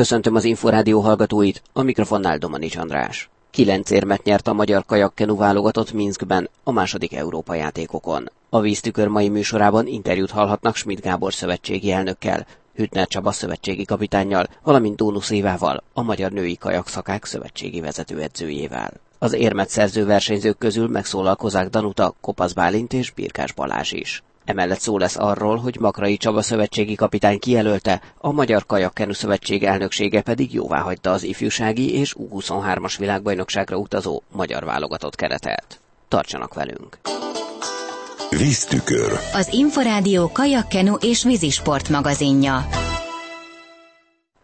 Köszöntöm az Inforádió hallgatóit, a mikrofonnál Domanics András. Kilenc érmet nyert a magyar kajakkenu válogatott Minskben a második Európa játékokon. A víztükör mai műsorában interjút hallhatnak Schmidt Gábor szövetségi elnökkel, Hütner Csaba szövetségi kapitánnyal, valamint Dónusz Évával, a Magyar Női Kajakszakák szövetségi vezetőedzőjével. Az érmet szerző versenyzők közül megszólal Kozák Danuta, Kopasz Bálint és Birkás Balázs is. Emellett szó lesz arról, hogy Makrai Csaba szövetségi kapitány kijelölte, a Magyar Kajakkenu Szövetség elnöksége pedig jóváhagyta az ifjúsági és U23-as világbajnokságra utazó magyar válogatott keretet. Tartsanak velünk! Víztükör. Az Inforádió kajakkenu és vízisport magazinja.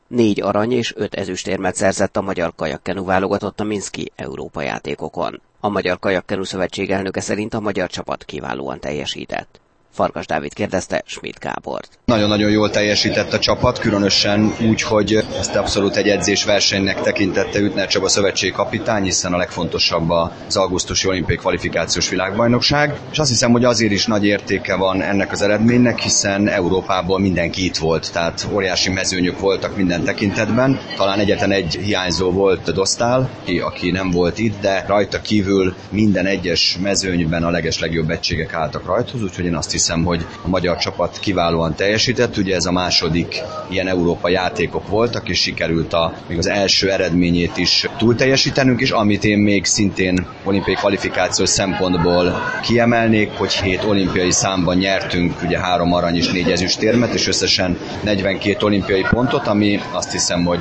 Négy arany és öt ezüstérmet szerzett a magyar kajakkenu válogatott a Minszki Európa játékokon. A Magyar Kajakkenu Szövetség elnöke szerint a magyar csapat kiválóan teljesített. Farkas Dávid kérdezte Schmidt Gábort. Nagyon-nagyon jól teljesített a csapat, különösen úgy, hogy ezt abszolút egy edzésversenynek tekintette Ütner Csaba szövetség kapitány, hiszen a legfontosabb az augusztusi olimpiai kvalifikációs világbajnokság, és azt hiszem, hogy azért is nagy értéke van ennek az eredménynek, hiszen Európából mindenki itt volt, tehát óriási mezőnyök voltak minden tekintetben. Talán egyetlen egy hiányzó volt Dostál, aki nem volt itt, de rajta kívül minden egyes mezőnyben a leges legjobb egységek álltak rajthoz, úgyhogy én azt hiszem, hiszem, hogy a magyar csapat kiválóan teljesített. Ugye ez a második ilyen Európa játékok voltak, és sikerült a, még az első eredményét is túl teljesítenünk, és amit én még szintén olimpiai kvalifikációs szempontból kiemelnék, hogy hét olimpiai számban nyertünk, ugye három arany és négy ezüstérmet, és összesen 42 olimpiai pontot, ami azt hiszem, hogy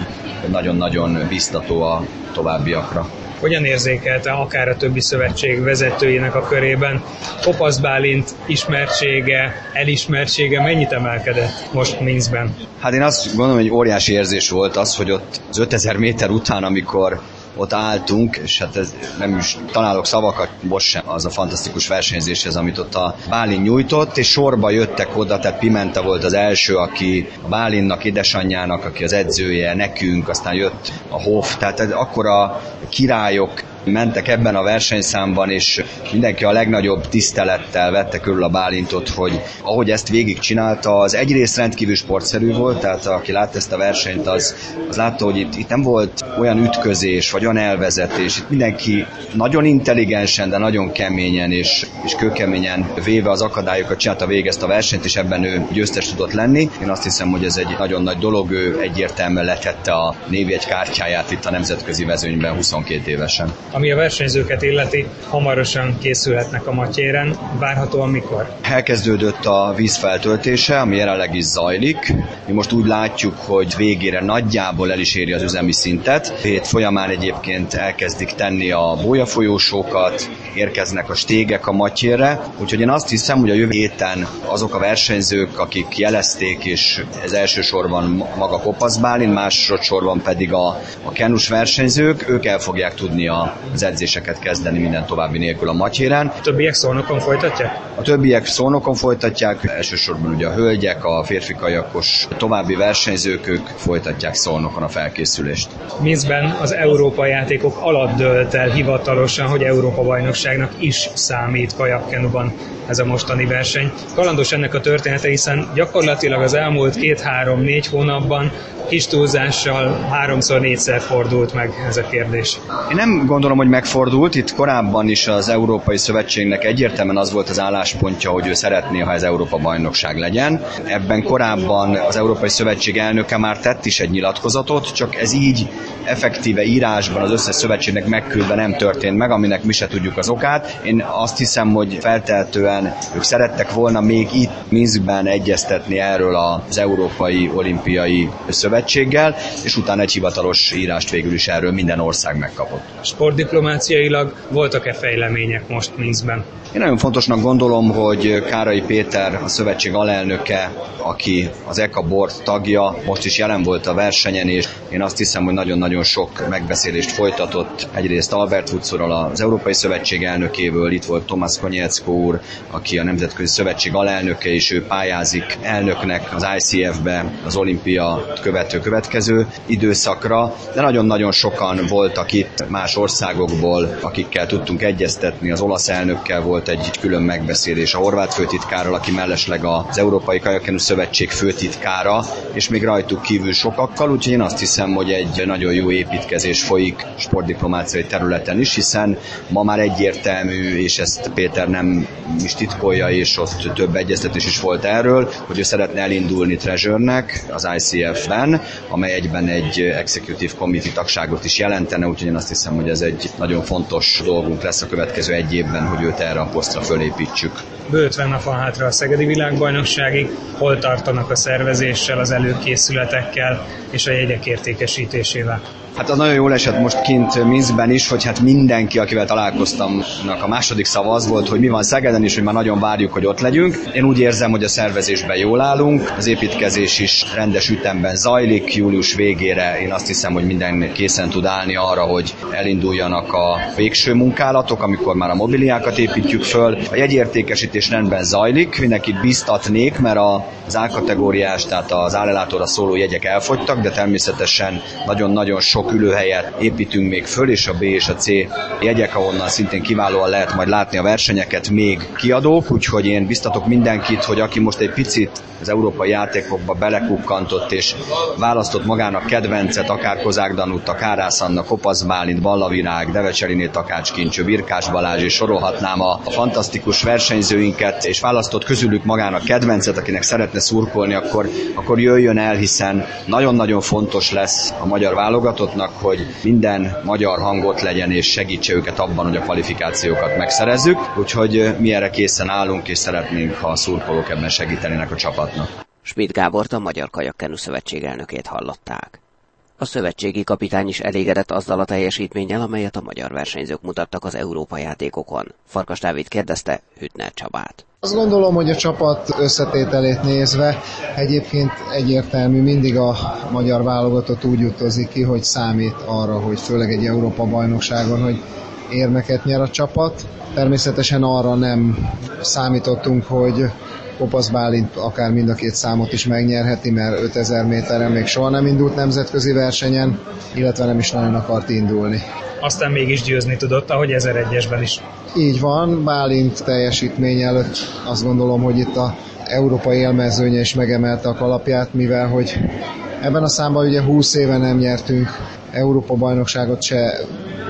nagyon-nagyon biztató a továbbiakra hogyan érzékelte akár a többi szövetség vezetőinek a körében. Kopasz Bálint ismertsége, elismertsége mennyit emelkedett most Minskben? Hát én azt gondolom, hogy óriási érzés volt az, hogy ott az 5000 méter után, amikor ott álltunk, és hát ez nem is találok szavakat most sem az a fantasztikus versenyzéshez, amit ott a Bálin nyújtott, és sorba jöttek oda, tehát Pimenta volt az első, aki a Bálinnak, édesanyjának, aki az edzője, nekünk, aztán jött a Hof, tehát akkor a királyok mentek ebben a versenyszámban, és mindenki a legnagyobb tisztelettel vette körül a Bálintot, hogy ahogy ezt végigcsinálta, az egyrészt rendkívül sportszerű volt, tehát aki látta ezt a versenyt, az, az látta, hogy itt, itt nem volt olyan ütközés, vagy olyan elvezetés, itt mindenki nagyon intelligensen, de nagyon keményen és, és kőkeményen véve az akadályokat csinálta végig ezt a versenyt, és ebben ő győztes tudott lenni. Én azt hiszem, hogy ez egy nagyon nagy dolog, ő egyértelműen letette a névjegy kártyáját itt a nemzetközi vezőnyben 22 évesen. Ami a versenyzőket illeti, hamarosan készülhetnek a matyéren. Várhatóan mikor? Elkezdődött a vízfeltöltése, ami jelenleg is zajlik. Mi most úgy látjuk, hogy végére nagyjából el is éri az üzemi szintet. Hét folyamán egyébként elkezdik tenni a bólyafolyósókat, érkeznek a stégek a matyérre, úgyhogy én azt hiszem, hogy a jövő héten azok a versenyzők, akik jelezték, és ez elsősorban maga Kopasz Bálin, másodszorban pedig a, a kenus versenyzők, ők el fogják tudni az edzéseket kezdeni minden további nélkül a matyéren. A többiek szónokon folytatják? A többiek szónokon folytatják, elsősorban ugye a hölgyek, a férfi kajakos további versenyzők, ők folytatják szónokon a felkészülést. Minskben az Európa játékok alatt dölt el hivatalosan, hogy Európa bajnokságnak is számít kajakkenuban ez a mostani verseny. Kalandos ennek a története, hiszen gyakorlatilag az elmúlt két-három-négy hónapban kis túlzással háromszor, négyszer fordult meg ez a kérdés. Én nem gondolom, hogy megfordult. Itt korábban is az Európai Szövetségnek egyértelműen az volt az álláspontja, hogy ő szeretné, ha ez Európa bajnokság legyen. Ebben korábban az Európai Szövetség elnöke már tett is egy nyilatkozatot, csak ez így effektíve írásban az összes szövetségnek megküldve nem történt meg, aminek mi se tudjuk az okát. Én azt hiszem, hogy feltehetően ők szerettek volna még itt Minskben egyeztetni erről az Európai Olimpiai Szövetséggel, és utána egy hivatalos írást végül is erről minden ország megkapott. Sportdiplomáciailag voltak-e fejlemények most Minskben? Én nagyon fontosnak gondolom, hogy Kárai Péter, a szövetség alelnöke, aki az EKA board tagja, most is jelen volt a versenyen, és én azt hiszem, hogy nagyon-nagyon sok megbeszélést folytatott. Egyrészt Albert Hutzorral, az Európai Szövetség elnökével, itt volt Tomás Konyeckó úr, aki a Nemzetközi Szövetség alelnöke, és ő pályázik elnöknek az ICF-be az olimpia követő következő időszakra, de nagyon-nagyon sokan voltak itt más országok országokból, akikkel tudtunk egyeztetni. Az olasz elnökkel volt egy külön megbeszélés, a horvát főtitkárral, aki mellesleg az Európai Kajakenu Szövetség főtitkára, és még rajtuk kívül sokakkal, úgyhogy én azt hiszem, hogy egy nagyon jó építkezés folyik sportdiplomáciai területen is, hiszen ma már egyértelmű, és ezt Péter nem is titkolja, és ott több egyeztetés is volt erről, hogy ő szeretne elindulni Treasure-nek az ICF-ben, amely egyben egy executive committee tagságot is jelentene, úgyhogy én azt hiszem, hogy ez egy nagyon fontos dolgunk lesz a következő egy évben, hogy őt erre a posztra fölépítsük. Bő 50 nap van hátra a Szegedi Világbajnokságig, hol tartanak a szervezéssel, az előkészületekkel és a jegyek értékesítésével? Hát az nagyon jól esett most kint Minskben is, hogy hát mindenki, akivel találkoztam, a második szava az volt, hogy mi van Szegeden is, hogy már nagyon várjuk, hogy ott legyünk. Én úgy érzem, hogy a szervezésben jól állunk, az építkezés is rendes ütemben zajlik, július végére én azt hiszem, hogy minden készen tud állni arra, hogy elinduljanak a végső munkálatok, amikor már a mobiliákat építjük föl. A jegyértékesítés rendben zajlik, mindenkit biztatnék, mert az A-kategóriás, tehát az állellátóra szóló jegyek elfogytak, de természetesen nagyon-nagyon sok sok építünk még föl, és a B és a C jegyek, ahonnan szintén kiválóan lehet majd látni a versenyeket, még kiadók, úgyhogy én biztatok mindenkit, hogy aki most egy picit az európai játékokba belekukkantott és választott magának kedvencet, akár Kozák Danut, akár Ász Anna, Kopasz Bálint, Ballavirág, Devecseriné Takács Kincső, Birkás Balázs, és sorolhatnám a, a fantasztikus versenyzőinket, és választott közülük magának kedvencet, akinek szeretne szurkolni, akkor, akkor jöjjön el, hiszen nagyon-nagyon fontos lesz a magyar válogatottnak, hogy minden magyar hangot legyen, és segítse őket abban, hogy a kvalifikációkat megszerezzük. Úgyhogy mi erre készen állunk, és szeretnénk, ha a szurkolók ebben segítenének a csapat csapatnak. Schmidt Gábort a Magyar Kajakkenu Szövetség elnökét hallották. A szövetségi kapitány is elégedett azzal a teljesítménnyel, amelyet a magyar versenyzők mutattak az Európa játékokon. Farkas Dávid kérdezte Hütner Csabát. Azt gondolom, hogy a csapat összetételét nézve egyébként egyértelmű, mindig a magyar válogatott úgy utazik ki, hogy számít arra, hogy főleg egy Európa bajnokságon, hogy érmeket nyer a csapat. Természetesen arra nem számítottunk, hogy Kopasz Bálint akár mind a két számot is megnyerheti, mert 5000 méteren még soha nem indult nemzetközi versenyen, illetve nem is nagyon akart indulni. Aztán mégis győzni tudott, ahogy 1001-esben is. Így van, Bálint teljesítmény előtt azt gondolom, hogy itt a európai élmezőnye is megemelte a kalapját, mivel hogy ebben a számban ugye 20 éve nem nyertünk Európa bajnokságot se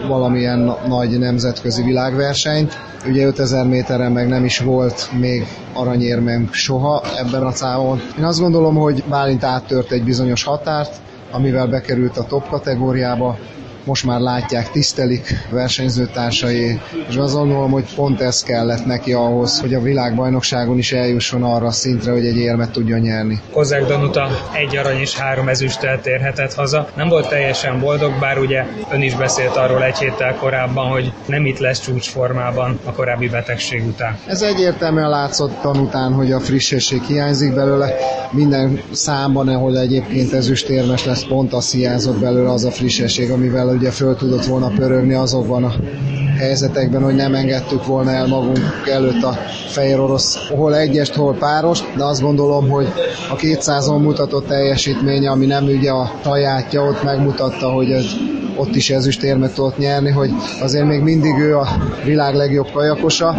valamilyen nagy nemzetközi világversenyt. Ugye 5000 méteren meg nem is volt még aranyérmem soha ebben a számon. Én azt gondolom, hogy Bálint áttört egy bizonyos határt, amivel bekerült a top kategóriába, most már látják, tisztelik versenyzőtársai, és azt gondolom, hogy pont ez kellett neki ahhoz, hogy a világbajnokságon is eljusson arra a szintre, hogy egy érmet tudjon nyerni. Kozák Danuta egy arany és három ezüsttel térhetett haza. Nem volt teljesen boldog, bár ugye ön is beszélt arról egy héttel korábban, hogy nem itt lesz csúcsformában a korábbi betegség után. Ez egyértelműen látszott tanután, hogy a frissesség hiányzik belőle. Minden számban, ahol egyébként ezüstérmes lesz, pont az hiányzott belőle az a frissesség, amivel ugye föl tudott volna pörögni azokban a helyzetekben, hogy nem engedtük volna el magunk előtt a fehér orosz, hol egyest, hol páros, de azt gondolom, hogy a 200-on mutatott teljesítménye, ami nem ugye a sajátja, ott megmutatta, hogy ez ott is ezüstérmet tudott nyerni, hogy azért még mindig ő a világ legjobb kajakosa.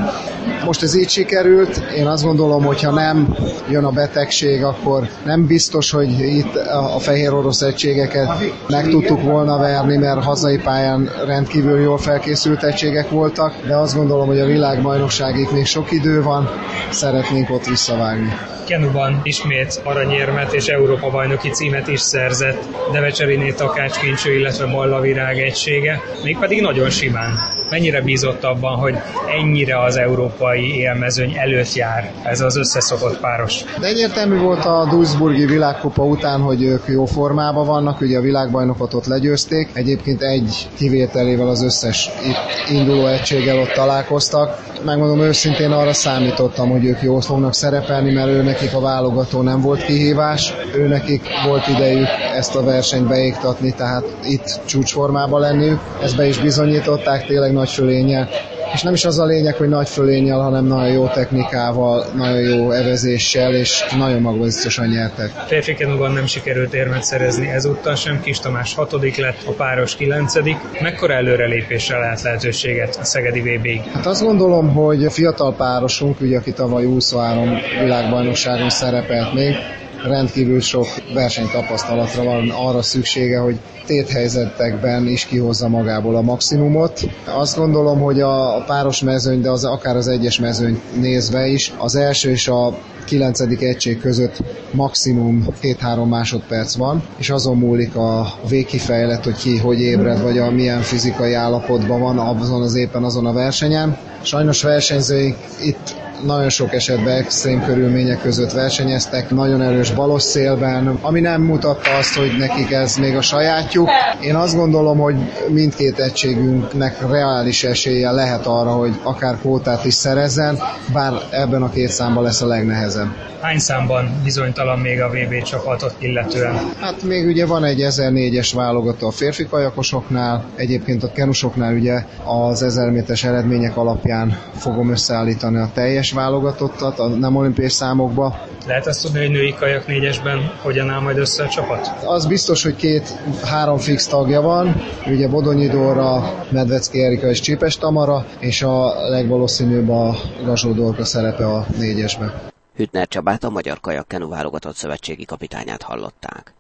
Most ez így sikerült, én azt gondolom, hogy ha nem jön a betegség, akkor nem biztos, hogy itt a fehér orosz egységeket meg tudtuk volna verni, mert hazai pályán rendkívül jól felkészült egységek voltak, de azt gondolom, hogy a világbajnokságig még sok idő van, szeretnénk ott visszavágni. Kenuban ismét aranyérmet és Európa bajnoki címet is szerzett Devecseriné Takács Kincső, illetve Ballavirág egysége, mégpedig nagyon simán. Mennyire bízott abban, hogy ennyire az európai élmezőny előtt jár ez az összeszokott páros? De egyértelmű volt a Duisburgi világkupa után, hogy ők jó formában vannak, ugye a világbajnokot ott legyőzték, egyébként egy kivételével az összes itt induló egységgel ott találkoztak. Megmondom őszintén arra számítottam, hogy ők jól fognak szerepelni, mert őnek nekik a válogató nem volt kihívás, ő nekik volt idejük ezt a versenyt beiktatni, tehát itt csúcsformában lenniük. Ezt be is bizonyították tényleg nagy fölénnyel. és nem is az a lényeg, hogy nagy fölénnyel, hanem nagyon jó technikával, nagyon jó evezéssel, és nagyon magabiztosan nyertek. Férfi kenuban nem sikerült érmet szerezni ezúttal sem, Kis Tamás hatodik lett, a páros kilencedik. Mekkora előrelépésre lehet lehetőséget a Szegedi vb -ig? Hát azt gondolom, hogy a fiatal párosunk, ugye, aki tavaly 23 világbajnokságon szerepelt még, rendkívül sok versenytapasztalatra van arra szüksége, hogy téthelyzetekben is kihozza magából a maximumot. Azt gondolom, hogy a páros mezőny, de az, akár az egyes mezőny nézve is, az első és a kilencedik egység között maximum 2-3 másodperc van, és azon múlik a végkifejlet, hogy ki hogy ébred, vagy a milyen fizikai állapotban van azon az éppen azon a versenyen. Sajnos versenyzőink itt nagyon sok esetben extrém körülmények között versenyeztek, nagyon erős balos szélben, ami nem mutatta azt, hogy nekik ez még a sajátjuk. Én azt gondolom, hogy mindkét egységünknek reális esélye lehet arra, hogy akár kvótát is szerezzen, bár ebben a két számban lesz a legnehezebb. Hány számban bizonytalan még a VB csapatot illetően? Hát még ugye van egy 1004-es válogató a férfi kajakosoknál, egyébként a kenusoknál ugye az 1000 méteres eredmények alapján fogom összeállítani a teljes válogatottat, a nem olimpiai számokba. Lehet azt tudni, hogy női kajak négyesben hogyan áll majd össze a csapat? Az biztos, hogy két-három fix tagja van, ugye Bodonyi Dóra, Medvecki Erika és Csípes Tamara, és a legvalószínűbb a Gazsó Dorka szerepe a négyesben. Hütner Csabát a Magyar Kajak Kenu válogatott szövetségi kapitányát hallották.